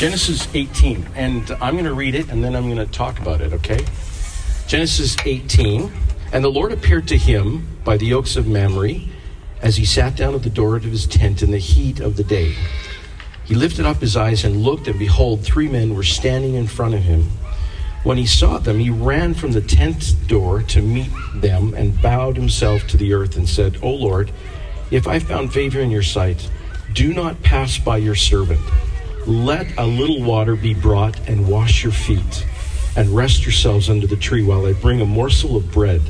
Genesis 18, and I'm going to read it and then I'm going to talk about it, okay? Genesis 18, and the Lord appeared to him by the oaks of Mamre as he sat down at the door of his tent in the heat of the day. He lifted up his eyes and looked, and behold, three men were standing in front of him. When he saw them, he ran from the tent door to meet them and bowed himself to the earth and said, O Lord, if I found favor in your sight, do not pass by your servant. Let a little water be brought and wash your feet, and rest yourselves under the tree while I bring a morsel of bread,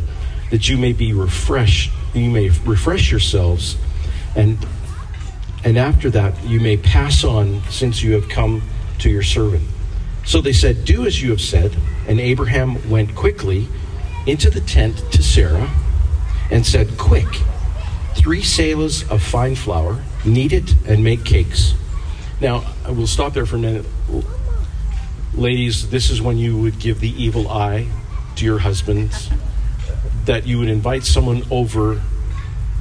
that you may be refreshed, you may refresh yourselves, and and after that you may pass on, since you have come to your servant. So they said, Do as you have said. And Abraham went quickly into the tent to Sarah and said, Quick, three seahs of fine flour, knead it and make cakes. Now, I will stop there for a minute. Ladies, this is when you would give the evil eye to your husbands, that you would invite someone over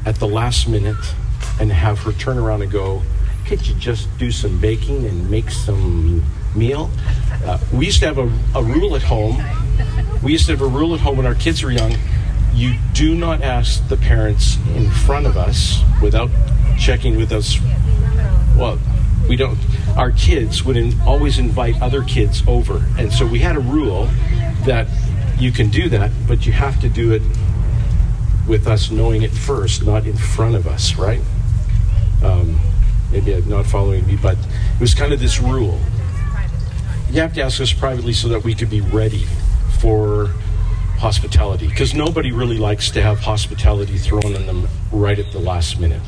at the last minute and have her turn around and go, Could you just do some baking and make some meal? Uh, we used to have a, a rule at home. We used to have a rule at home when our kids were young. You do not ask the parents in front of us without checking with us. Well, we don't. Our kids would in, always invite other kids over, and so we had a rule that you can do that, but you have to do it with us knowing it first, not in front of us, right? Um, maybe I'm not following me, but it was kind of this rule you have to ask us privately so that we could be ready for hospitality because nobody really likes to have hospitality thrown on them right at the last minute.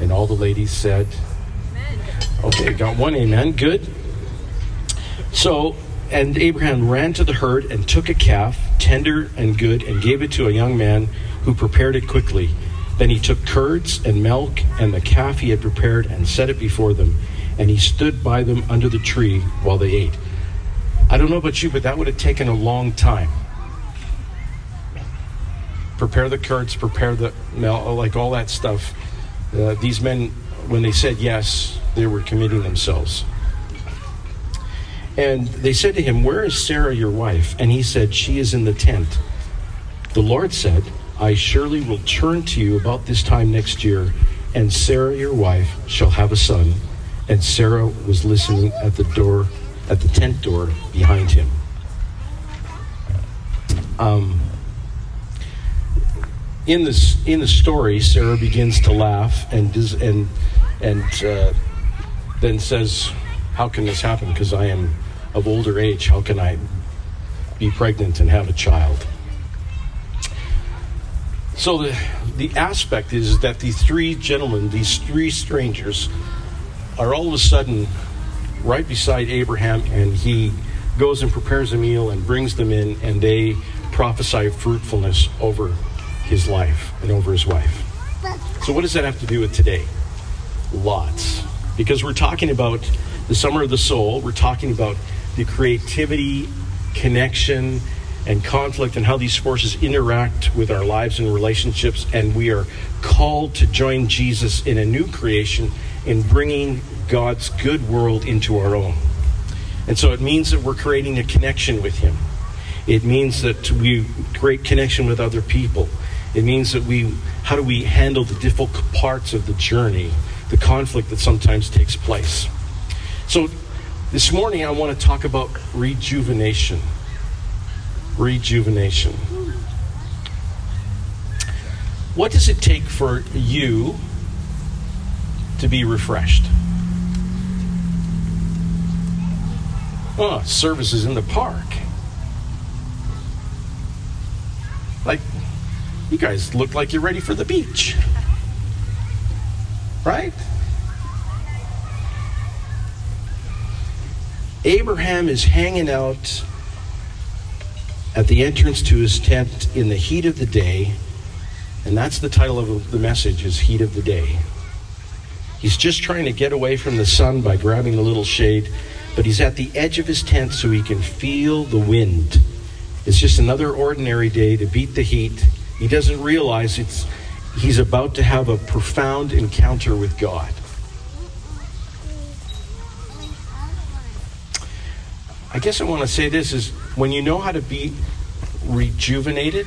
And all the ladies said, Okay, got one amen. Good. So, and Abraham ran to the herd and took a calf, tender and good, and gave it to a young man who prepared it quickly. Then he took curds and milk and the calf he had prepared and set it before them and he stood by them under the tree while they ate. I don't know about you, but that would have taken a long time. Prepare the curds, prepare the milk, like all that stuff. Uh, these men, when they said yes, they were committing themselves. And they said to him, Where is Sarah, your wife? And he said, She is in the tent. The Lord said, I surely will turn to you about this time next year, and Sarah, your wife, shall have a son and Sarah was listening at the door, at the tent door behind him. Um, in this in the story, Sarah begins to laugh and and and uh, then says, "How can this happen? Because I am of older age. How can I be pregnant and have a child?" So the the aspect is that these three gentlemen, these three strangers, are all of a sudden right beside Abraham, and he goes and prepares a meal and brings them in, and they prophesy fruitfulness over his life and over his wife. So, what does that have to do with today? Lots. Because we're talking about the summer of the soul, we're talking about the creativity, connection, and conflict and how these forces interact with our lives and relationships. And we are called to join Jesus in a new creation in bringing God's good world into our own. And so it means that we're creating a connection with Him. It means that we create connection with other people. It means that we, how do we handle the difficult parts of the journey, the conflict that sometimes takes place. So this morning I want to talk about rejuvenation. Rejuvenation. What does it take for you to be refreshed. Oh, services in the park. Like, you guys look like you're ready for the beach. Right? Abraham is hanging out at the entrance to his tent in the heat of the day, and that's the title of the message is Heat of the Day. He's just trying to get away from the sun by grabbing a little shade, but he's at the edge of his tent so he can feel the wind. It's just another ordinary day to beat the heat. He doesn't realize it's he's about to have a profound encounter with God. I guess I want to say this is when you know how to be rejuvenated,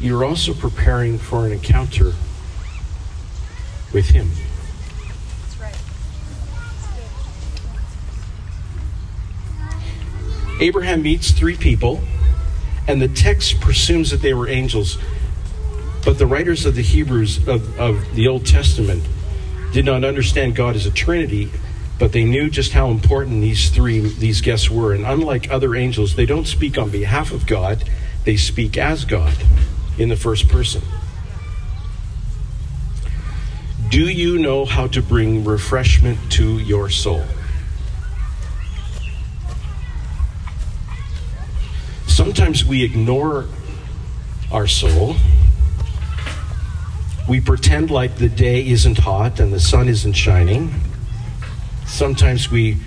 you're also preparing for an encounter with Him. Abraham meets three people, and the text presumes that they were angels. But the writers of the Hebrews of, of the Old Testament did not understand God as a Trinity, but they knew just how important these three these guests were. And unlike other angels, they don't speak on behalf of God, they speak as God in the first person. Do you know how to bring refreshment to your soul? Sometimes we ignore our soul. We pretend like the day isn't hot and the sun isn't shining. Sometimes we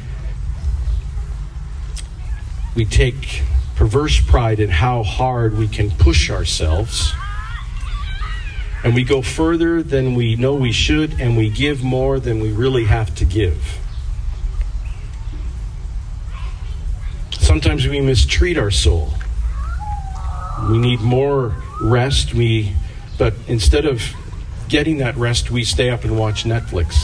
we take perverse pride in how hard we can push ourselves. And we go further than we know we should, and we give more than we really have to give. Sometimes we mistreat our soul. We need more rest. We, but instead of getting that rest, we stay up and watch Netflix.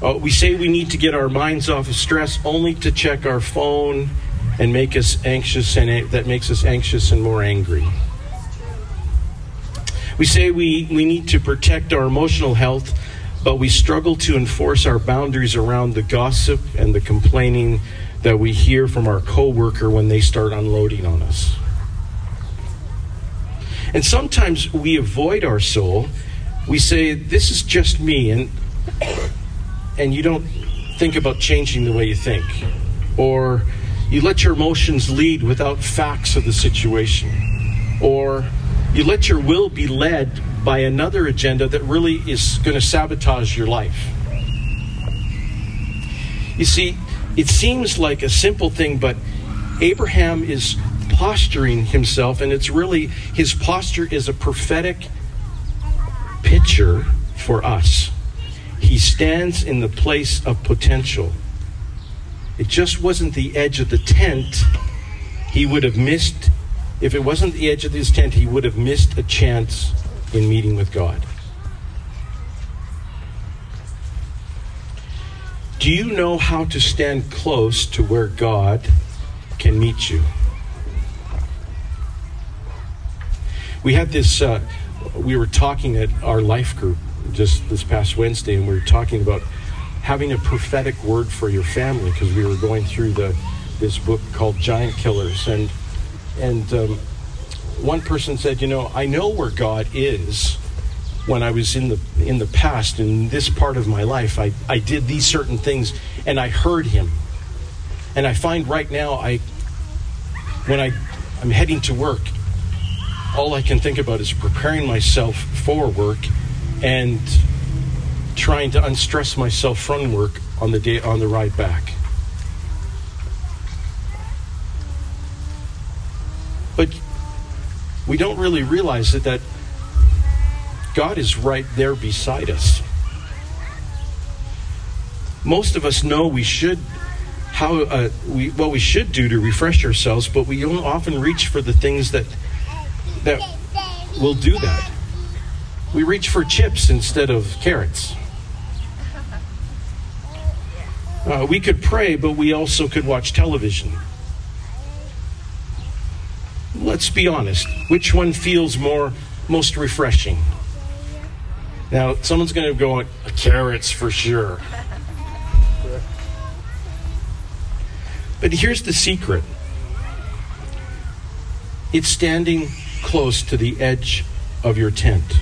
Uh, we say we need to get our minds off of stress only to check our phone and make us anxious, and that makes us anxious and more angry. We say we, we need to protect our emotional health, but we struggle to enforce our boundaries around the gossip and the complaining that we hear from our coworker when they start unloading on us. And sometimes we avoid our soul. We say, This is just me, and and you don't think about changing the way you think. Or you let your emotions lead without facts of the situation. Or you let your will be led by another agenda that really is going to sabotage your life. You see, it seems like a simple thing, but Abraham is posturing himself, and it's really his posture is a prophetic picture for us. He stands in the place of potential. It just wasn't the edge of the tent. He would have missed, if it wasn't the edge of his tent, he would have missed a chance in meeting with God. Do you know how to stand close to where God can meet you? We had this, uh, we were talking at our life group just this past Wednesday, and we were talking about having a prophetic word for your family because we were going through the this book called Giant Killers, and and um, one person said, you know, I know where God is when I was in the in the past in this part of my life. I I did these certain things, and I heard Him, and I find right now I when I I'm heading to work, all I can think about is preparing myself for work and trying to unstress myself from work on the day on the ride back. We don't really realize that that God is right there beside us. Most of us know we should how uh, we what we should do to refresh ourselves, but we don't often reach for the things that that will do that. We reach for chips instead of carrots. Uh, we could pray, but we also could watch television. Let's be honest. Which one feels more most refreshing? Now, someone's going to go uh, carrots for sure. But here's the secret. It's standing close to the edge of your tent.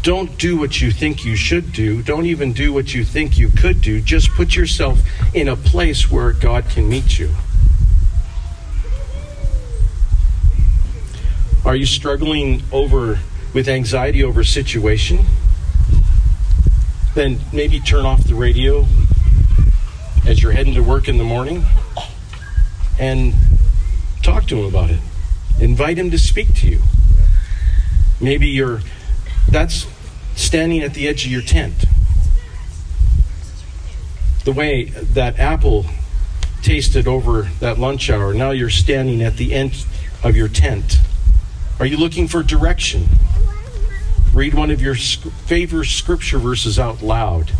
Don't do what you think you should do. Don't even do what you think you could do. Just put yourself in a place where God can meet you. Are you struggling over with anxiety over a situation? Then maybe turn off the radio as you're heading to work in the morning and talk to him about it. Invite him to speak to you. Maybe you're that's standing at the edge of your tent. The way that apple tasted over that lunch hour, now you're standing at the end of your tent. Are you looking for direction? Read one of your favorite scripture verses out loud.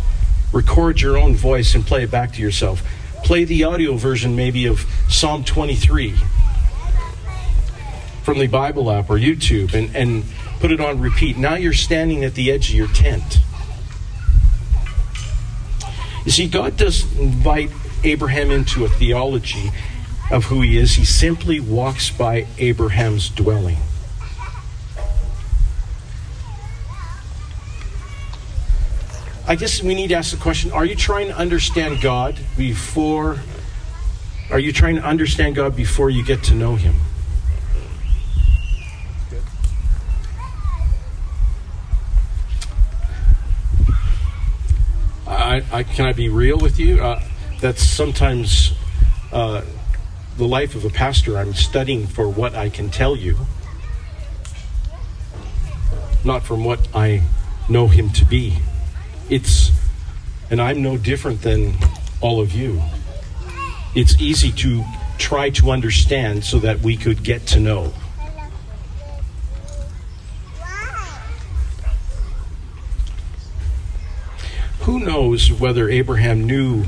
Record your own voice and play it back to yourself. Play the audio version, maybe, of Psalm 23 from the Bible app or YouTube and, and put it on repeat. Now you're standing at the edge of your tent. You see, God doesn't invite Abraham into a theology of who he is, he simply walks by Abraham's dwelling. I guess we need to ask the question are you trying to understand God before are you trying to understand God before you get to know him? I, I, can I be real with you? Uh, that's sometimes uh, the life of a pastor. I'm studying for what I can tell you, not from what I know him to be. It's, and I'm no different than all of you. It's easy to try to understand so that we could get to know. Who knows whether Abraham knew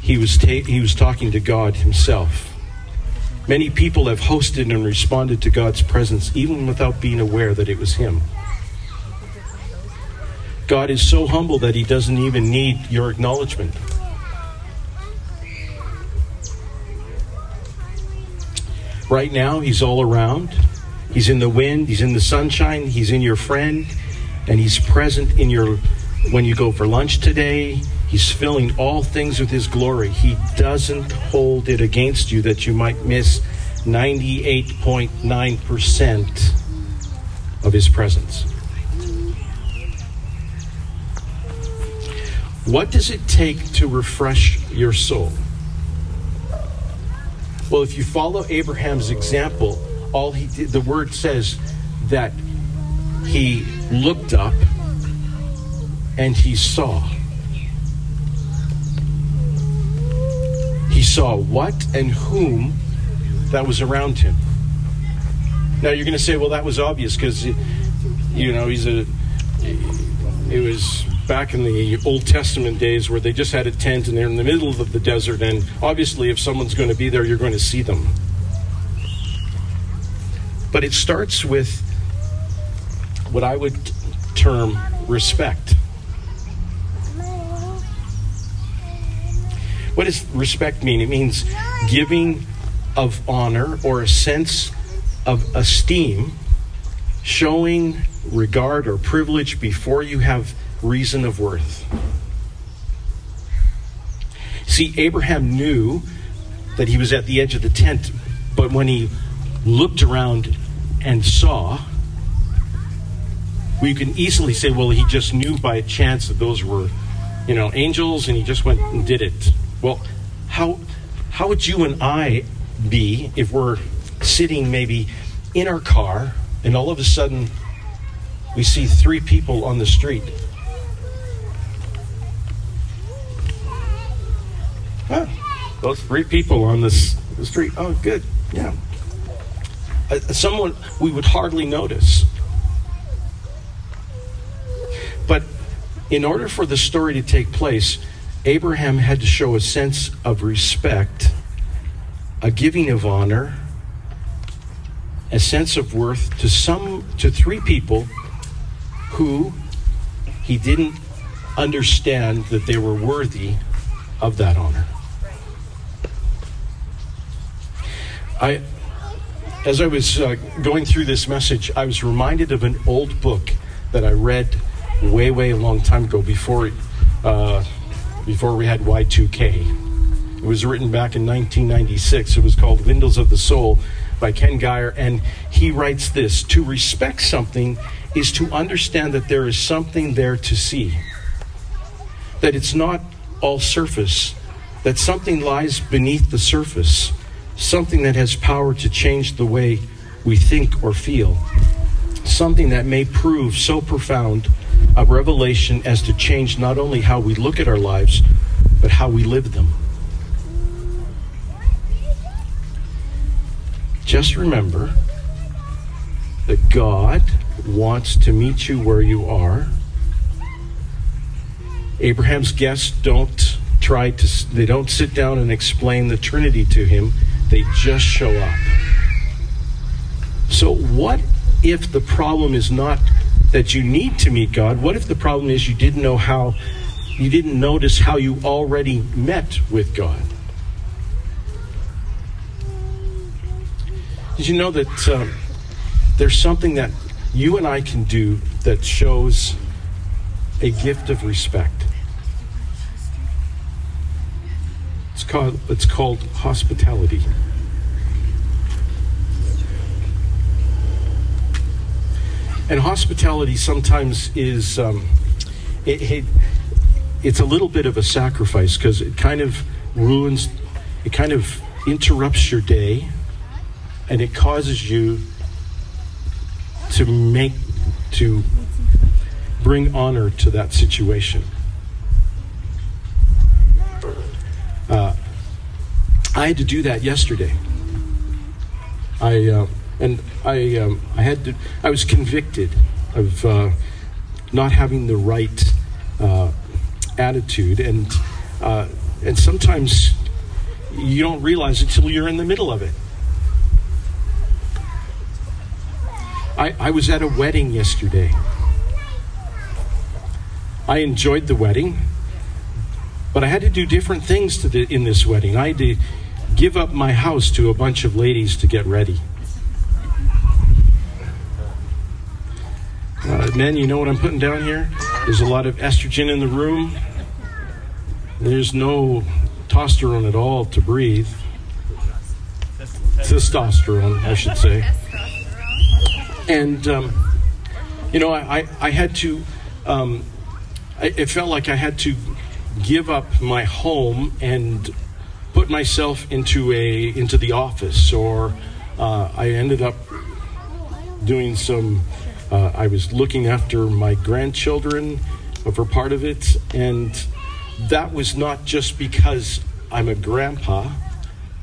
he was, ta- he was talking to God himself? Many people have hosted and responded to God's presence even without being aware that it was him. God is so humble that he doesn't even need your acknowledgement. Right now, he's all around. He's in the wind, he's in the sunshine, he's in your friend, and he's present in your when you go for lunch today, He's filling all things with His glory. He doesn't hold it against you that you might miss 98.9% of His presence. What does it take to refresh your soul? Well, if you follow Abraham's example, all he did, the word says that he looked up and he saw. He saw what and whom that was around him. Now you're going to say, well, that was obvious because, you know, he's a. It was back in the Old Testament days where they just had a tent and they're in the middle of the desert, and obviously, if someone's going to be there, you're going to see them. But it starts with what I would term respect. What does respect mean? It means giving of honor or a sense of esteem, showing regard or privilege before you have reason of worth. See, Abraham knew that he was at the edge of the tent, but when he looked around and saw, we can easily say, well, he just knew by chance that those were, you know, angels, and he just went and did it. Well, how how would you and I be if we're sitting maybe in our car and all of a sudden we see three people on the street? Huh, those three people on this the street. Oh, good. Yeah. Uh, someone we would hardly notice. But in order for the story to take place, Abraham had to show a sense of respect, a giving of honor, a sense of worth to some to three people who he didn't understand that they were worthy of that honor. I as I was uh, going through this message, I was reminded of an old book that I read way, way a long time ago before uh, before we had Y2K. It was written back in 1996. It was called Windows of the Soul by Ken Gire, and he writes this To respect something is to understand that there is something there to see, that it's not all surface, that something lies beneath the surface, something that has power to change the way we think or feel, something that may prove so profound a revelation as to change not only how we look at our lives, but how we live them. Just remember that God wants to meet you where you are. Abraham's guests don't try to they don't sit down and explain the Trinity to him. They just show up. So what if the problem is not that you need to meet God? What if the problem is you didn't know how you didn't notice how you already met with God? Did you know that um, there's something that you and I can do that shows a gift of respect? Called, it's called hospitality. And hospitality sometimes is, um, it, it, it's a little bit of a sacrifice because it kind of ruins, it kind of interrupts your day and it causes you to make to bring honor to that situation. Uh, I had to do that yesterday. I uh, and I um, I had to I was convicted of uh, not having the right uh, attitude and uh, and sometimes you don't realize until you're in the middle of it. I, I was at a wedding yesterday. I enjoyed the wedding, but I had to do different things to the, in this wedding. I had to give up my house to a bunch of ladies to get ready. Uh, men, you know what I'm putting down here? There's a lot of estrogen in the room. There's no testosterone at all to breathe. Testosterone, I should say. And, um, you know, I, I, I had to, um, I, it felt like I had to give up my home and myself into a into the office or uh, I ended up doing some uh, I was looking after my grandchildren for part of it and that was not just because I'm a grandpa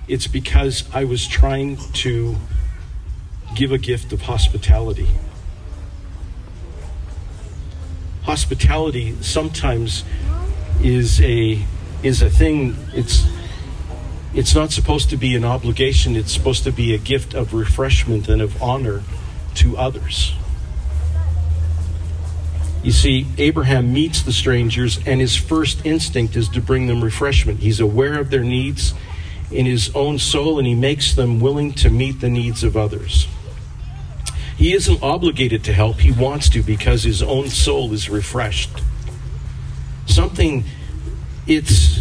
it's because I was trying to give a gift of hospitality. Hospitality sometimes is a is a thing it's it's not supposed to be an obligation. It's supposed to be a gift of refreshment and of honor to others. You see abraham meets the strangers and his first instinct is to bring them refreshment. He's aware of their needs in his own soul and he makes them willing to meet the needs of others. He isn't obligated to help, he wants to because his own soul is refreshed. Something, it's,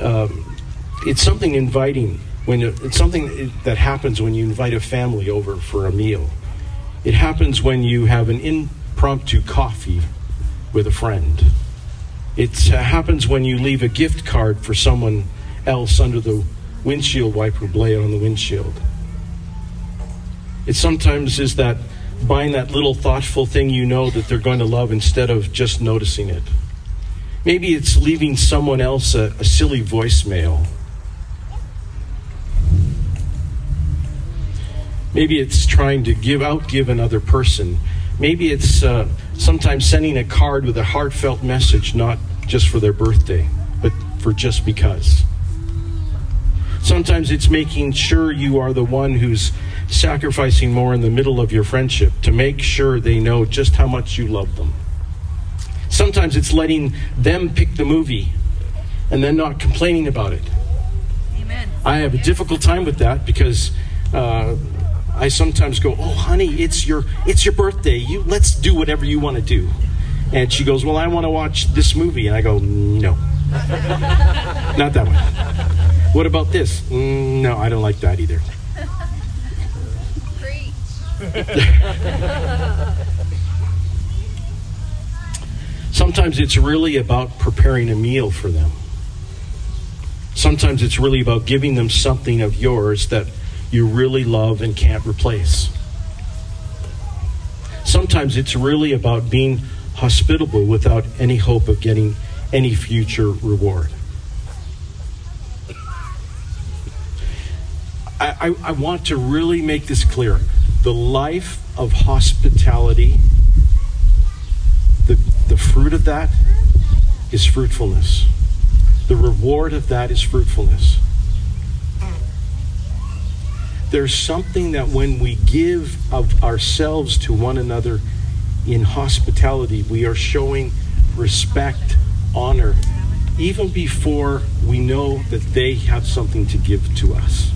um, it's something inviting when it's something that happens when you invite a family over for a meal. It happens when you have an impromptu coffee with a friend. It uh, happens when you leave a gift card for someone else under the windshield wiper blade on the windshield. It sometimes is that buying that little thoughtful thing you know that they're going to love instead of just noticing it. Maybe it's leaving someone else a, a silly voicemail. Maybe it's trying to give out give another person. Maybe it's uh, sometimes sending a card with a heartfelt message, not just for their birthday, but for just because. Sometimes it's making sure you are the one who's sacrificing more in the middle of your friendship to make sure they know just how much you love them. Sometimes it's letting them pick the movie and then not complaining about it. Amen. I have a difficult time with that because uh, I sometimes go, "Oh, honey, it's your it's your birthday. You let's do whatever you want to do." And she goes, "Well, I want to watch this movie," and I go, "No, not that one." What about this? Mm, no, I don't like that either. Sometimes it's really about preparing a meal for them. Sometimes it's really about giving them something of yours that you really love and can't replace. Sometimes it's really about being hospitable without any hope of getting any future reward. I, I, I want to really make this clear. The life of hospitality, the, the fruit of that is fruitfulness. The reward of that is fruitfulness. There's something that when we give of ourselves to one another in hospitality, we are showing respect, honor, even before we know that they have something to give to us.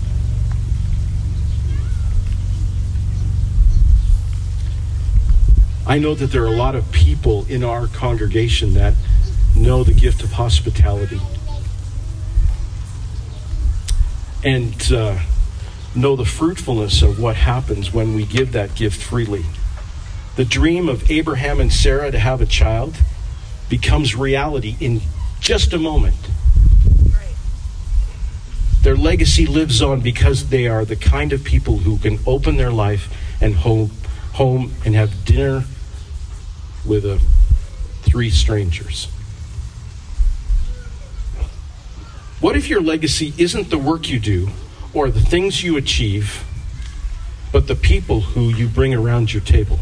I know that there are a lot of people in our congregation that know the gift of hospitality and uh, know the fruitfulness of what happens when we give that gift freely. The dream of Abraham and Sarah to have a child becomes reality in just a moment. Their legacy lives on because they are the kind of people who can open their life and home, home and have dinner with a, three strangers. What if your legacy isn't the work you do or the things you achieve, but the people who you bring around your table?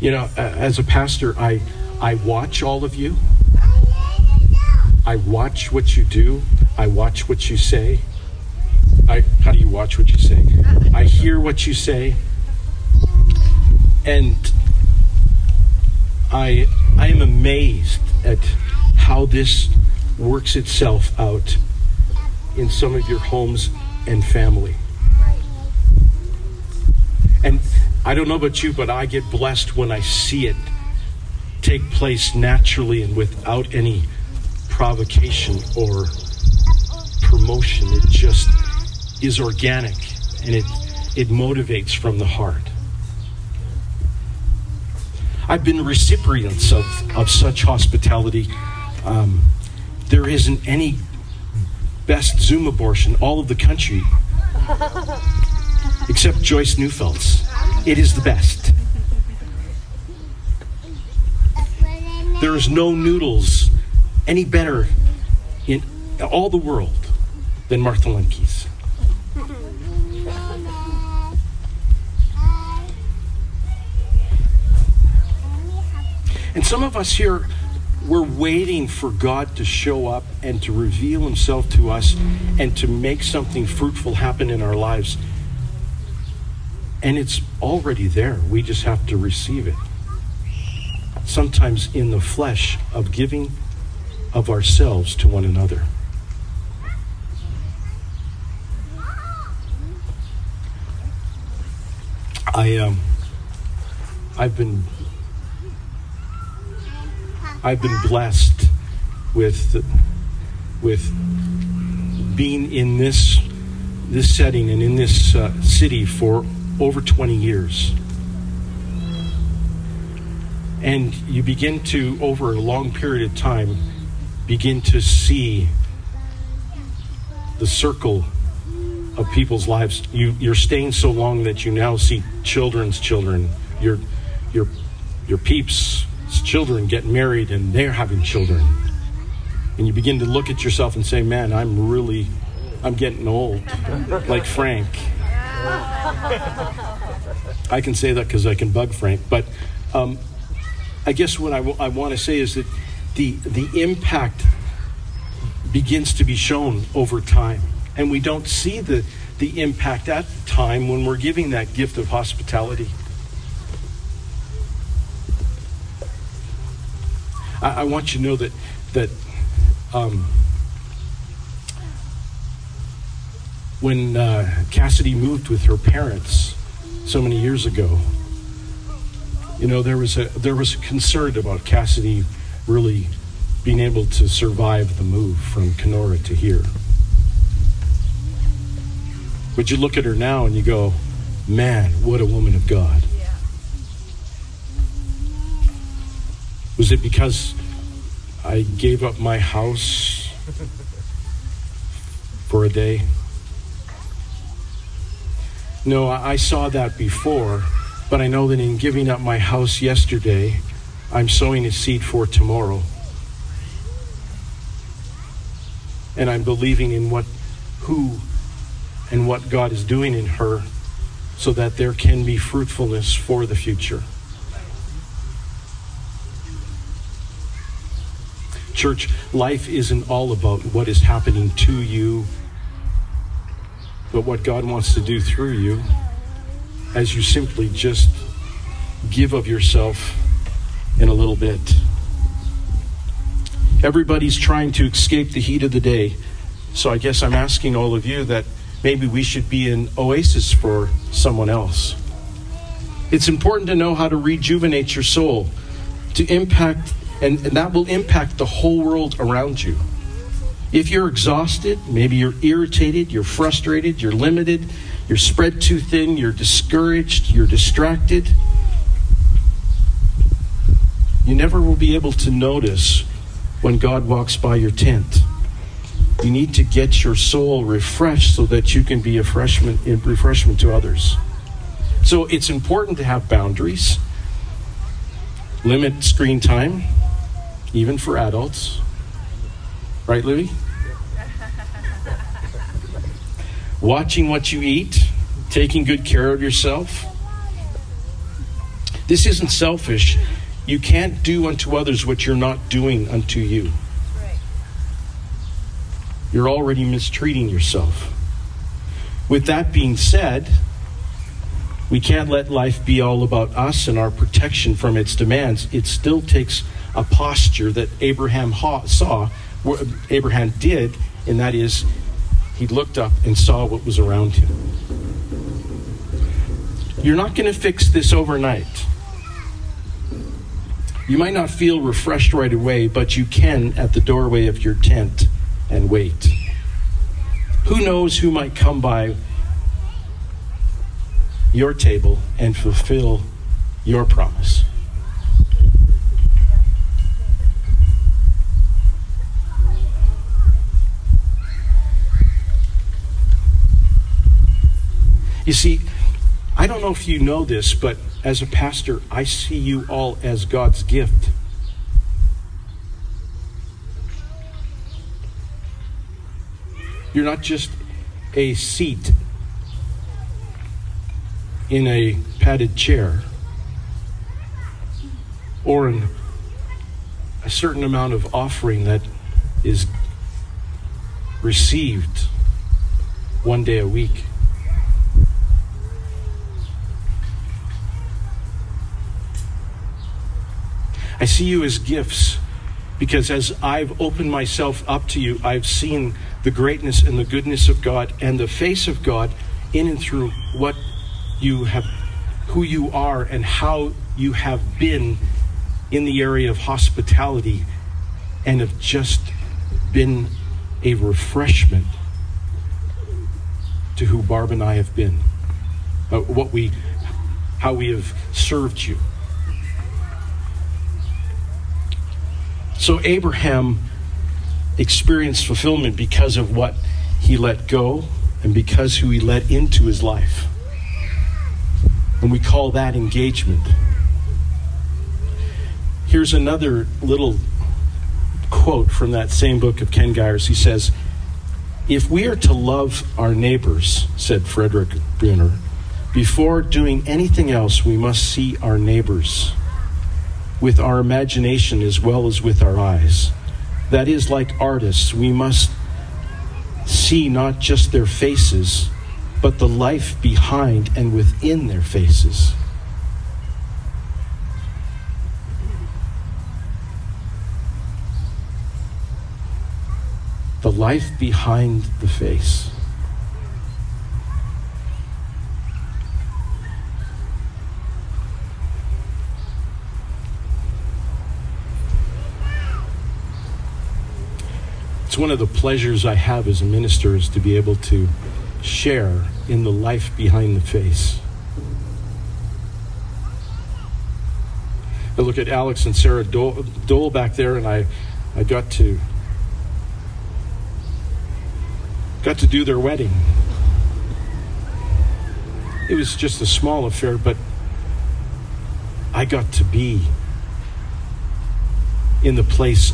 You know, as a pastor, I, I watch all of you. I watch what you do. I watch what you say. I, how do you watch what you say? I hear what you say. And I, I am amazed at how this works itself out in some of your homes and family. And I don't know about you, but I get blessed when I see it take place naturally and without any provocation or promotion. It just is organic and it, it motivates from the heart. I've been recipients of, of such hospitality. Um, there isn't any best Zoom abortion all of the country except Joyce Neufeld's. It is the best. There is no noodles any better in all the world than Martha Lemke's. And some of us here, we're waiting for God to show up and to reveal himself to us and to make something fruitful happen in our lives. And it's already there. We just have to receive it. Sometimes in the flesh of giving of ourselves to one another. I um I've been I've been blessed with with being in this this setting and in this uh, city for over 20 years. And you begin to, over a long period of time, begin to see the circle of people's lives. You, you're staying so long that you now see children's children, your, your, your peeps' children get married and they're having children. And you begin to look at yourself and say, man, I'm really, I'm getting old, like Frank. I can say that because I can bug Frank, but um, I guess what I, w- I want to say is that the the impact begins to be shown over time, and we don't see the the impact at the time when we're giving that gift of hospitality. I, I want you to know that that. Um, when uh, Cassidy moved with her parents so many years ago, you know there was a there was a concern about Cassidy really being able to survive the move from Kenora to here. But you look at her now and you go, man, what a woman of God. Was it because I gave up my house for a day? No, I saw that before, but I know that in giving up my house yesterday, I'm sowing a seed for tomorrow. And I'm believing in what, who, and what God is doing in her so that there can be fruitfulness for the future. Church, life isn't all about what is happening to you, but what God wants to do through you as you simply just give of yourself in a little bit. Everybody's trying to escape the heat of the day. So I guess I'm asking all of you that maybe we should be an oasis for someone else. It's important to know how to rejuvenate your soul, to impact and, and that will impact the whole world around you. If you're exhausted, maybe you're irritated, you're frustrated, you're limited, you're spread too thin, you're discouraged, you're distracted, you never will be able to notice when God walks by your tent. You need to get your soul refreshed so that you can be a refreshment, refreshment to others. So it's important to have boundaries, limit screen time, even for adults. Right, Louis? Watching what you eat, taking good care of yourself. This isn't selfish. You can't do unto others what you're not doing unto you. You're already mistreating yourself. With that being said, we can't let life be all about us and our protection from its demands. It still takes a posture that Abraham saw, what Abraham did, and that is he looked up and saw what was around him. You're not going to fix this overnight. You might not feel refreshed right away, but you can at the doorway of your tent and wait. Who knows who might come by your table and fulfill your promise? You see, I don't know if you know this, but as a pastor, I see you all as God's gift. You're not just a seat in a padded chair or an, a certain amount of offering that is received one day a week. I see you as gifts because as I've opened myself up to you, I've seen the greatness and the goodness of God and the face of God in and through what you have, who you are, and how you have been in the area of hospitality and have just been a refreshment to who Barb and I have been. Uh, what we, how we have served you. So Abraham experienced fulfillment because of what he let go and because who he let into his life. And we call that engagement. Here's another little quote from that same book of Ken Gire's. He says, If we are to love our neighbors, said Frederick Buechner, before doing anything else, we must see our neighbors with our imagination as well as with our eyes. That is, like artists, we must see not just their faces, but the life behind and within their faces. The life behind the face. It's one of the pleasures I have as a minister is to be able to share in the life behind the face. I look at Alex and Sarah Dole, back there, and I, I got to got to do their wedding. it was just a small affair, but I got to be in the place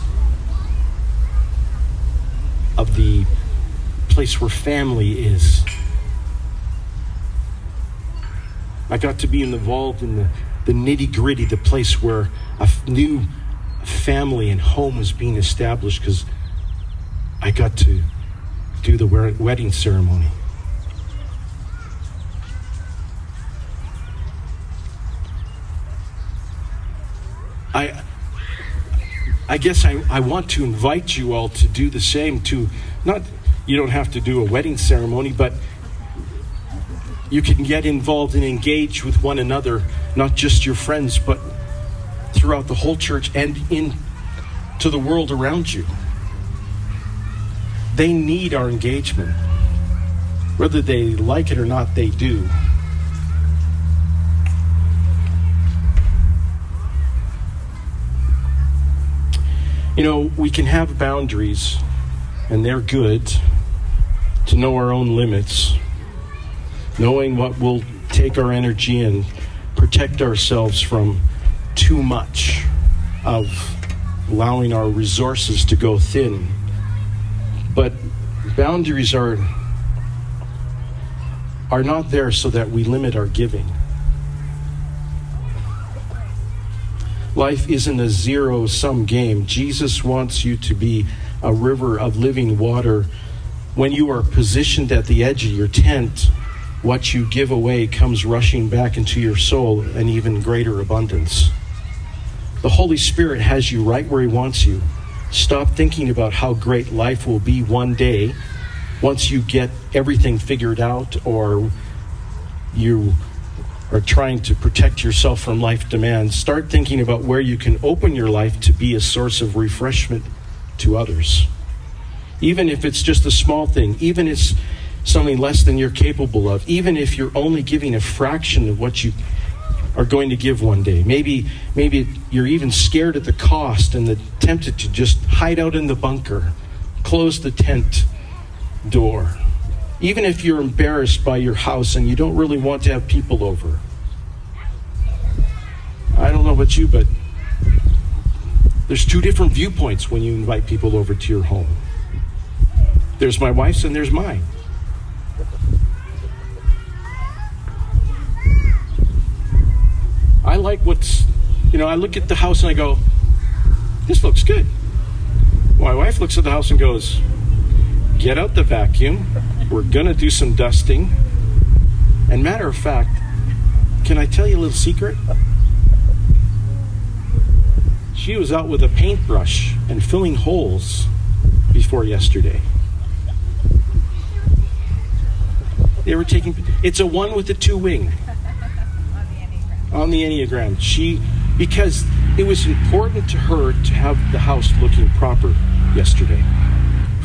of the place where family is. I got to be involved in the, the nitty gritty, the place where a new family and home was being established because I got to do the wedding ceremony. I, I guess I, I want to invite you all to do the same. To not, you don't have to do a wedding ceremony, but you can get involved and engage with one another, not just your friends, but throughout the whole church and in to the world around you. They need our engagement. Whether they like it or not, they do. You know, we can have boundaries, and they're good to know our own limits, knowing what will take our energy and protect ourselves from too much of allowing our resources to go thin. But boundaries are are not there so that we limit our giving. Life isn't a zero sum game. Jesus wants you to be a river of living water. When you are positioned at the edge of your tent, what you give away comes rushing back into your soul in even greater abundance. The Holy Spirit has you right where He wants you. Stop thinking about how great life will be one day once you get everything figured out or you are trying to protect yourself from life demands, start thinking about where you can open your life to be a source of refreshment to others. Even if it's just a small thing, even if it's something less than you're capable of, even if you're only giving a fraction of what you are going to give one day. Maybe maybe you're even scared at the cost and the, tempted to just hide out in the bunker, close the tent door even if you're embarrassed by your house and you don't really want to have people over. I don't know about you, but there's two different viewpoints when you invite people over to your home. There's my wife's and there's mine. I like what's, you know, I look at the house and I go, this looks good. My wife looks at the house and goes, get out the vacuum. We're going to do some dusting. And matter of fact, can I tell you a little secret? She was out with a paintbrush and filling holes before yesterday. They were taking it's a one with a two wing on the Enneagram. She because it was important to her to have the house looking proper yesterday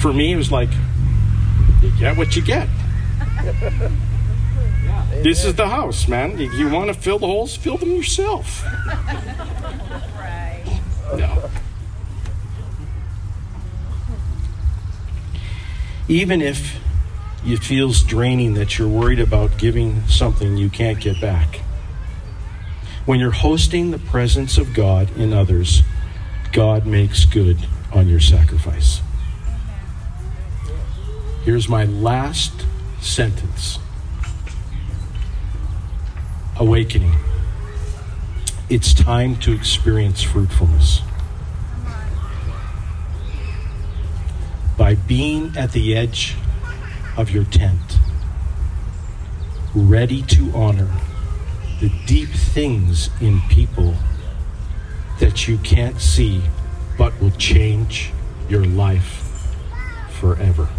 for me, it was like, you get what you get. this is the house, man. You, you want to fill the holes, fill them yourself. right. No. Even if it feels draining that you're worried about giving something you can't get back. When you're hosting the presence of God in others, God makes good on your sacrifice. Here's my last sentence Awakening. It's time to experience fruitfulness. By being at the edge of your tent, ready to honor the deep things in people that you can't see but will change your life forever.